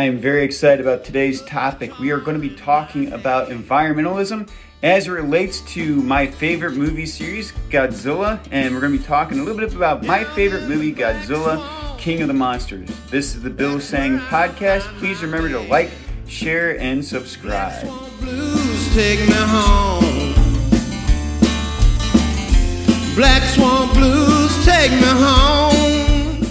I am very excited about today's topic. We are going to be talking about environmentalism as it relates to my favorite movie series, Godzilla, and we're going to be talking a little bit about my favorite movie, Godzilla King of the Monsters. This is the Bill Seng podcast. Please remember to like, share, and subscribe. Blues take me home. Black Swamp Blues take me home.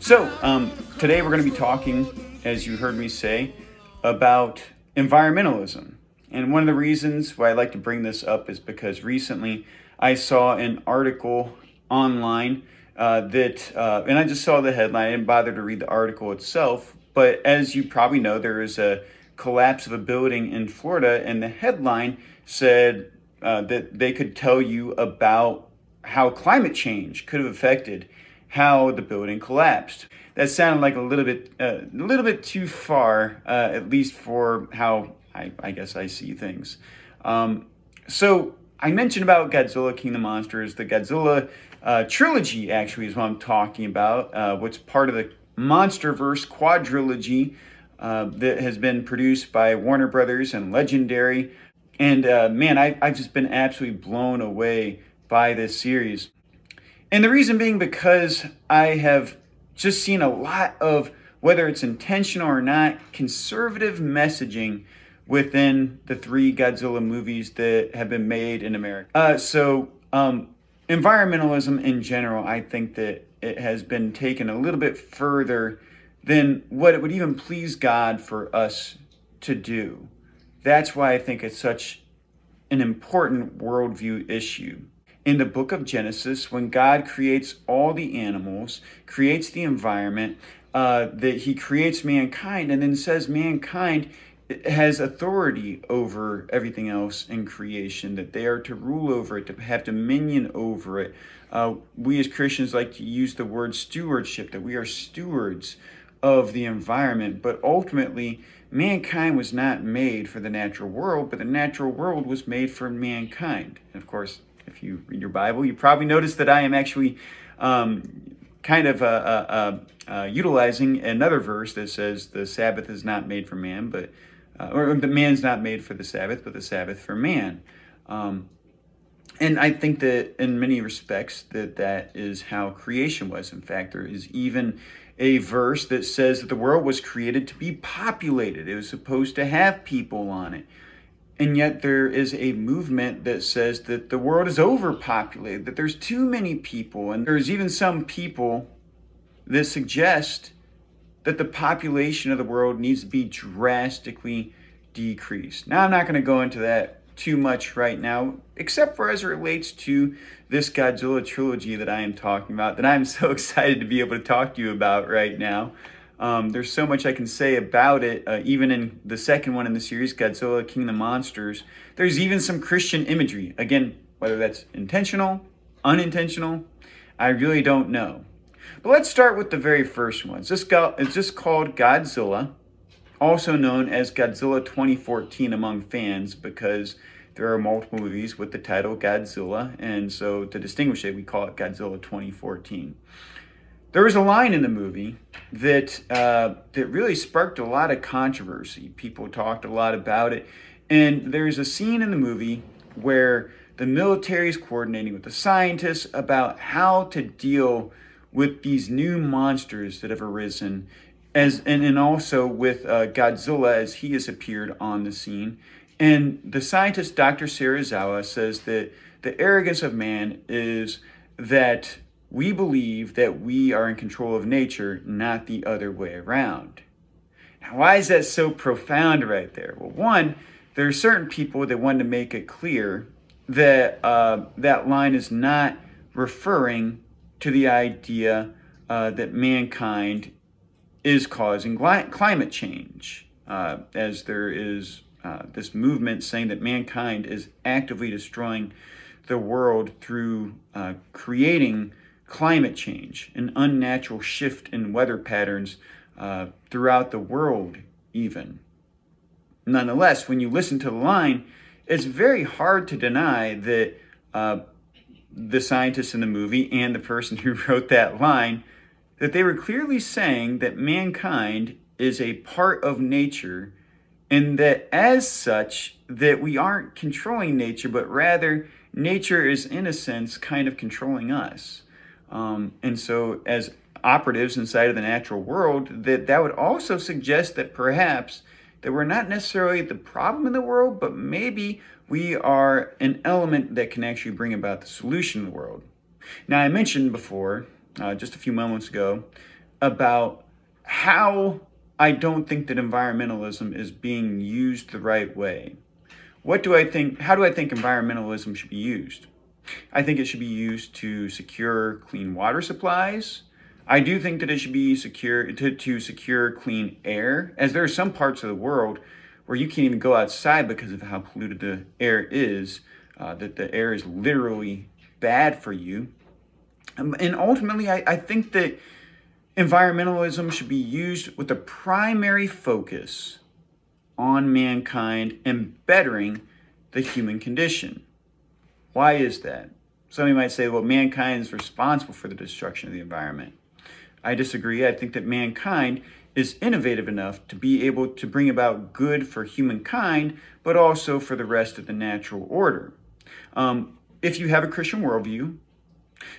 So, um, today we're going to be talking, as you heard me say, about environmentalism. And one of the reasons why I like to bring this up is because recently I saw an article online uh, that, uh, and I just saw the headline. I didn't bother to read the article itself, but as you probably know, there is a collapse of a building in Florida, and the headline said uh, that they could tell you about how climate change could have affected how the building collapsed. That sounded like a little bit, uh, a little bit too far, uh, at least for how I, I guess I see things. Um, so I mentioned about Godzilla King of the Monsters. The Godzilla uh, trilogy actually is what I'm talking about. Uh, what's part of the MonsterVerse quadrilogy uh, that has been produced by Warner Brothers and Legendary. And man, I, I've just been absolutely blown away by this series. And the reason being because I have just seen a lot of, whether it's intentional or not, conservative messaging within the three Godzilla movies that have been made in America. Uh, so, um, environmentalism in general, I think that it has been taken a little bit further than what it would even please God for us to do. That's why I think it's such an important worldview issue. In the book of Genesis, when God creates all the animals, creates the environment, uh, that he creates mankind, and then says mankind has authority over everything else in creation, that they are to rule over it, to have dominion over it. Uh, we as Christians like to use the word stewardship, that we are stewards of the environment, but ultimately, mankind was not made for the natural world, but the natural world was made for mankind. And of course, if you read your Bible, you probably notice that I am actually um, kind of uh, uh, uh, utilizing another verse that says the Sabbath is not made for man, but uh, or the man's not made for the Sabbath, but the Sabbath for man. Um, and I think that in many respects that that is how creation was. In fact, there is even a verse that says that the world was created to be populated. It was supposed to have people on it. And yet there is a movement that says that the world is overpopulated, that there's too many people. And there's even some people that suggest that the population of the world needs to be drastically decreased. Now, I'm not going to go into that too much right now, except for as it relates to this Godzilla trilogy that I am talking about, that I'm so excited to be able to talk to you about right now. Um, there's so much I can say about it, uh, even in the second one in the series, Godzilla King of the Monsters. There's even some Christian imagery. Again, whether that's intentional, unintentional, I really don't know. But let's start with the very first one. It's just, it's just called Godzilla, also known as Godzilla 2014 among fans because there are multiple movies with the title Godzilla, and so to distinguish it, we call it Godzilla 2014. There was a line in the movie that uh, that really sparked a lot of controversy. People talked a lot about it, and there's a scene in the movie where the military is coordinating with the scientists about how to deal with these new monsters that have arisen, as and, and also with uh, Godzilla as he has appeared on the scene. And the scientist Dr. Serizawa says that the arrogance of man is that we believe that we are in control of nature, not the other way around. Now, why is that so profound right there? Well, one, there are certain people that want to make it clear that uh, that line is not referring to the idea uh, that mankind is causing climate change, uh, as there is uh, this movement saying that mankind is actively destroying the world through uh, creating climate change, an unnatural shift in weather patterns uh, throughout the world, even. Nonetheless, when you listen to the line, it's very hard to deny that uh, the scientists in the movie and the person who wrote that line that they were clearly saying that mankind is a part of nature and that as such that we aren't controlling nature but rather nature is in a sense kind of controlling us um, and so as operatives inside of the natural world that that would also suggest that perhaps that we're not necessarily the problem in the world but maybe we are an element that can actually bring about the solution in the world now i mentioned before uh, just a few moments ago about how I don't think that environmentalism is being used the right way. What do I think? How do I think environmentalism should be used? I think it should be used to secure clean water supplies. I do think that it should be secure to, to secure clean air, as there are some parts of the world where you can't even go outside because of how polluted the air is. Uh, that the air is literally bad for you. Um, and ultimately, I, I think that environmentalism should be used with a primary focus on mankind and bettering the human condition. Why is that? Somebody might say, well, mankind is responsible for the destruction of the environment. I disagree. I think that mankind is innovative enough to be able to bring about good for humankind, but also for the rest of the natural order. Um, if you have a Christian worldview,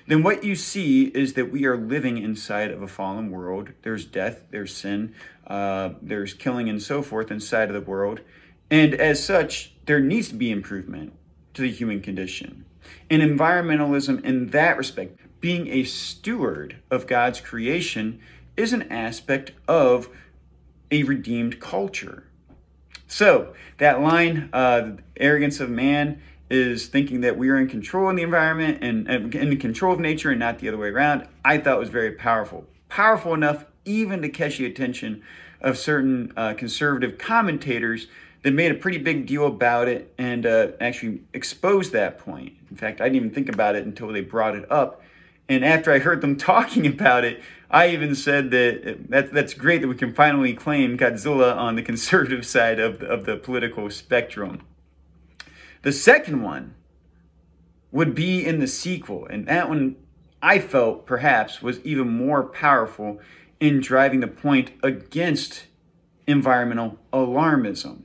then what you see is that we are living inside of a fallen world. There's death, there's sin, uh, there's killing, and so forth inside of the world. And as such, there needs to be improvement to the human condition. And environmentalism, in that respect, being a steward of God's creation, is an aspect of a redeemed culture. So, that line, uh, arrogance of man, is thinking that we are in control of the environment and, and in control of nature and not the other way around, I thought was very powerful. Powerful enough even to catch the attention of certain uh, conservative commentators that made a pretty big deal about it and uh, actually exposed that point. In fact, I didn't even think about it until they brought it up. And after I heard them talking about it, I even said that, that that's great that we can finally claim Godzilla on the conservative side of the, of the political spectrum. The second one would be in the sequel, and that one I felt perhaps was even more powerful in driving the point against environmental alarmism.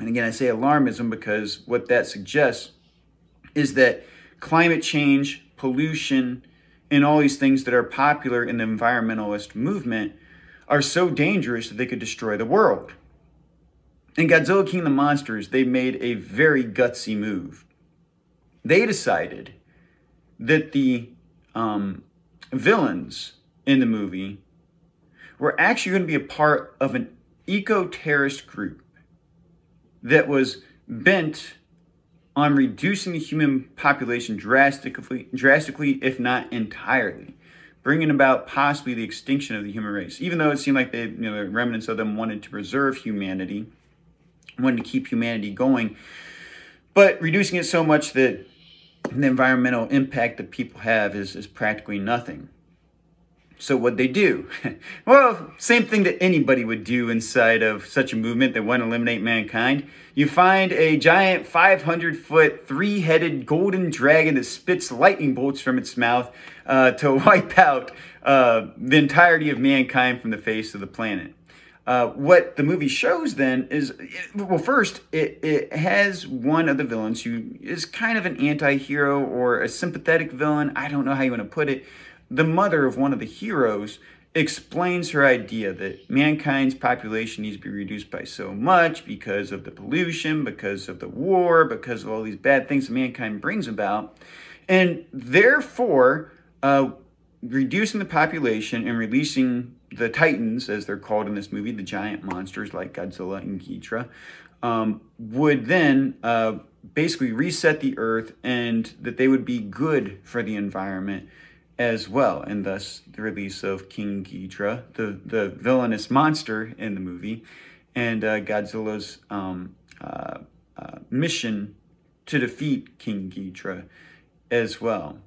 And again, I say alarmism because what that suggests is that climate change, pollution, and all these things that are popular in the environmentalist movement are so dangerous that they could destroy the world. In Godzilla King of the Monsters, they made a very gutsy move. They decided that the um, villains in the movie were actually going to be a part of an eco terrorist group that was bent on reducing the human population drastically, drastically, if not entirely, bringing about possibly the extinction of the human race. Even though it seemed like they, you know, the remnants of them wanted to preserve humanity, wanted to keep humanity going, but reducing it so much that the environmental impact that people have is, is practically nothing. So what they do? well, same thing that anybody would do inside of such a movement that want to eliminate mankind. You find a giant 500 foot, three headed golden dragon that spits lightning bolts from its mouth uh, to wipe out uh, the entirety of mankind from the face of the planet. Uh, what the movie shows then is well first it, it has one of the villains who is kind of an anti-hero or a sympathetic villain i don't know how you want to put it the mother of one of the heroes explains her idea that mankind's population needs to be reduced by so much because of the pollution because of the war because of all these bad things that mankind brings about. And therefore uh, reducing the population and releasing the Titans, as they're called in this movie, the giant monsters like Godzilla and Ghidorah, um, would then uh, basically reset the Earth and that they would be good for the environment as well, and thus the release of King Ghidorah, the, the villainous monster in the movie, and uh, Godzilla's um, uh, uh mission to defeat King Ghidorah as well.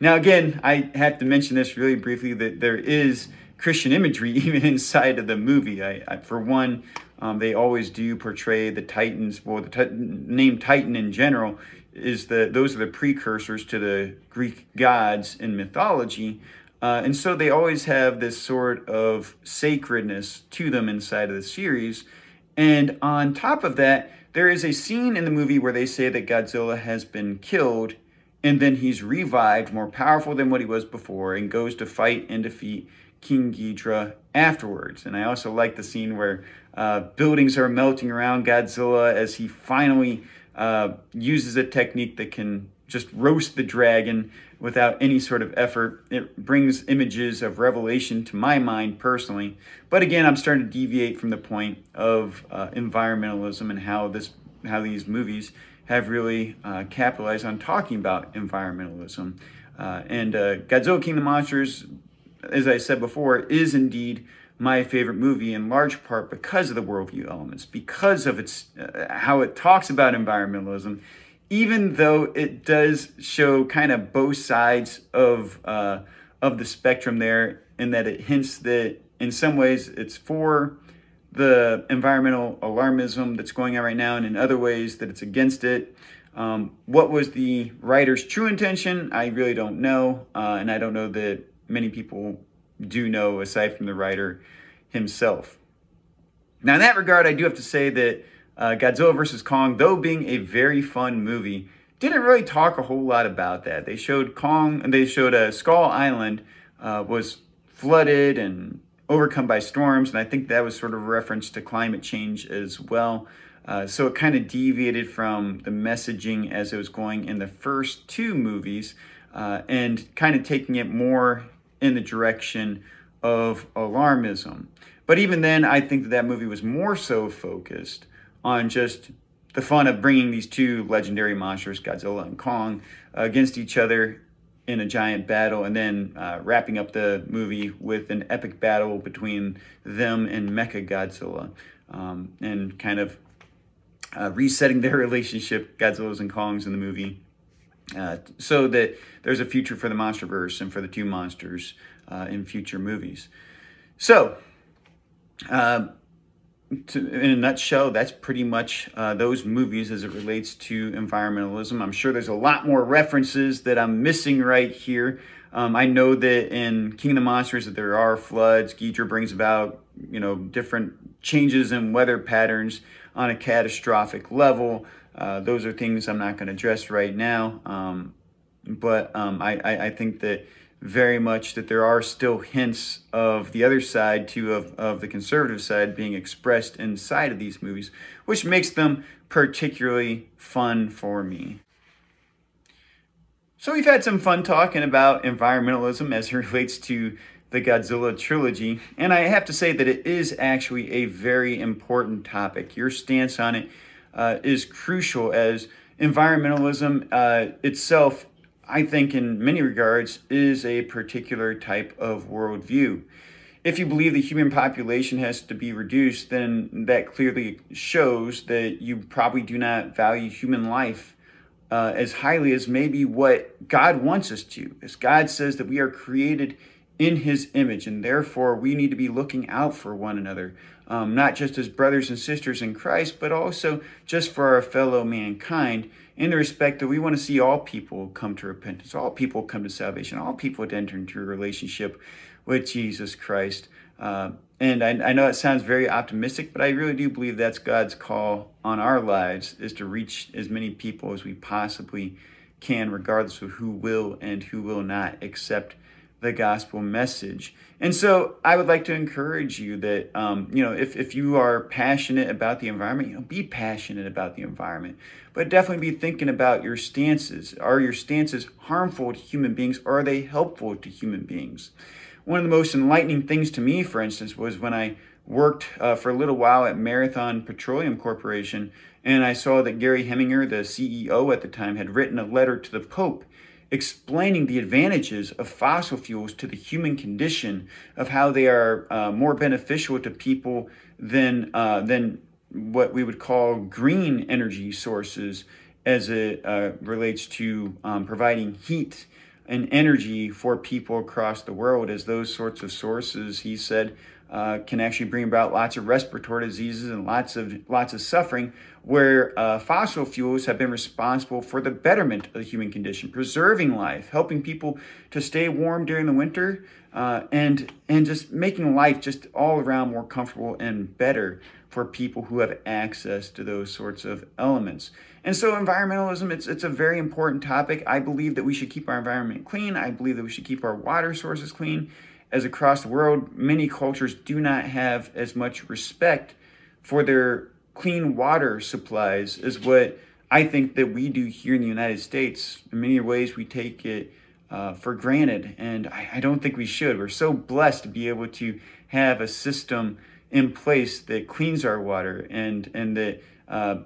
Now, again, I have to mention this really briefly that there is Christian imagery even inside of the movie. I, I for one, um, they always do portray the Titans. Well, the t- name Titan in general is the those are the precursors to the Greek gods in mythology. Uh, and so they always have this sort of sacredness to them inside of the series. And on top of that, there is a scene in the movie where they say that Godzilla has been killed and then he's revived, more powerful than what he was before, and goes to fight and defeat King Ghidorah afterwards. And I also like the scene where uh, buildings are melting around Godzilla as he finally uh, uses a technique that can just roast the dragon without any sort of effort. It brings images of revelation to my mind personally. But again, I'm starting to deviate from the point of uh, environmentalism and how this how these movies have really uh, capitalized on talking about environmentalism. Uh, and uh, Godzilla King of the Monsters, as I said before, is indeed my favorite movie in large part because of the worldview elements, because of its uh, how it talks about environmentalism even though it does show kind of both sides of uh, of the spectrum there, in that it hints that in some ways it's for the environmental alarmism that's going on right now, and in other ways that it's against it. Um, what was the writer's true intention? I really don't know, uh, and I don't know that many people do know aside from the writer himself. Now, in that regard, I do have to say that uh, Godzilla vs. Kong, though being a very fun movie, didn't really talk a whole lot about that. They showed Kong, and they showed uh, Skull Island uh, was flooded and overcome by storms, and I think that was sort of a reference to climate change as well. Uh, so it kind of deviated from the messaging as it was going in the first two movies, uh, and kind of taking it more in the direction of alarmism. But even then, I think that that movie was more so focused on just the fun of bringing these two legendary monsters, Godzilla and Kong, against each other in a giant battle, and then uh, wrapping up the movie with an epic battle between them and Mecha Godzilla, um, and kind of uh, resetting their relationship, Godzilla's and Kong's in the movie, uh, so that there's a future for the MonsterVerse and for the two monsters uh, in future movies. So, uh, to, in a nutshell, that's pretty much uh, those movies as it relates to environmentalism. I'm sure there's a lot more references that I'm missing right here. Um, I know that in King of the Monsters that there are floods. Ghidorah brings about you know different changes in weather patterns on a catastrophic level. Uh, those are things I'm not going to address right now. Um, but um, I, I, I think that very much that there are still hints of the other side too of, of the conservative side being expressed inside of these movies which makes them particularly fun for me so we've had some fun talking about environmentalism as it relates to the Godzilla trilogy and I have to say that it is actually a very important topic your stance on it uh, is crucial as environmentalism uh, itself I think, in many regards, is a particular type of worldview. If you believe the human population has to be reduced, then that clearly shows that you probably do not value human life uh, as highly as maybe what God wants us to. As God says that we are created in His image, and therefore we need to be looking out for one another, um, not just as brothers and sisters in Christ, but also just for our fellow mankind in the respect that we want to see all people come to repentance, all people come to salvation, all people to enter into a relationship with Jesus Christ. Uh, and I, I, know it sounds very optimistic, but I really do believe that's God's call on our lives is to reach as many people as we possibly can, regardless of who will and who will not accept the gospel message. And so I would like to encourage you that, um, you know, if, if you are passionate about the environment, you know, be passionate about the environment, but definitely be thinking about your stances. Are your stances harmful to human beings? Or are they helpful to human beings? One of the most enlightening things to me, for instance, was when I worked uh, for a little while at Marathon Petroleum Corporation, and I saw that Gary Heminger, the CEO at the time, had written a letter to the Pope explaining the advantages of fossil fuels to the human condition, of how they are uh, more beneficial to people than uh, than what we would call green energy sources as it uh, relates to um, providing heat and energy for people across the world, as those sorts of sources, he said, uh, can actually bring about lots of respiratory diseases and lots of lots of suffering. Where uh, fossil fuels have been responsible for the betterment of the human condition, preserving life, helping people to stay warm during the winter, uh, and and just making life just all around more comfortable and better for people who have access to those sorts of elements. And so environmentalism, it's it's a very important topic. I believe that we should keep our environment clean. I believe that we should keep our water sources clean as across the world, many cultures do not have as much respect for their clean water supplies as what I think that we do here in the United States. In many ways, we take it uh, for granted, and I, I don't think we should. We're so blessed to be able to have a system in place that cleans our water and and that uh,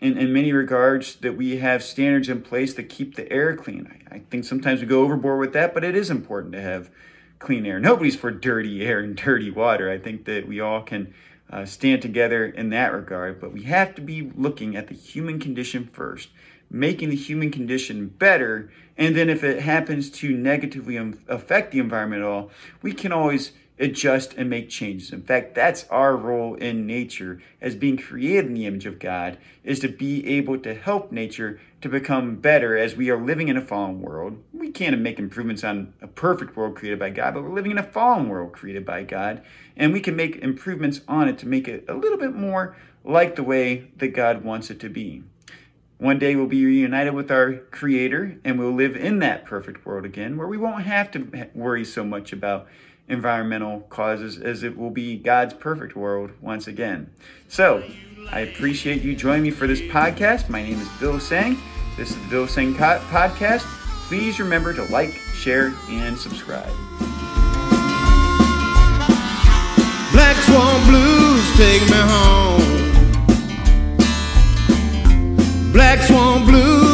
in, in many regards that we have standards in place that keep the air clean. I, I think sometimes we go overboard with that, but it is important to have clean air. Nobody's for dirty air and dirty water. I think that we all can uh, stand together in that regard, but we have to be looking at the human condition first, making the human condition better, and then if it happens to negatively affect the environment at all, we can always adjust and make changes. In fact, that's our role in nature as being created in the image of God is to be able to help nature to become better as we are living in a fallen world. We can't make improvements on a perfect world created by God, but we're living in a fallen world created by God, and we can make improvements on it to make it a little bit more like the way that God wants it to be. One day we'll be reunited with our Creator and we'll live in that perfect world again where we won't have to worry so much about environmental causes as it will be God's perfect world once again. So, I appreciate you joining me for this podcast. My name is Bill Seng. This is the Bill Seng Podcast. Please remember to like, share, and subscribe. Black Swan Blues, take me home. Black Swan Blues.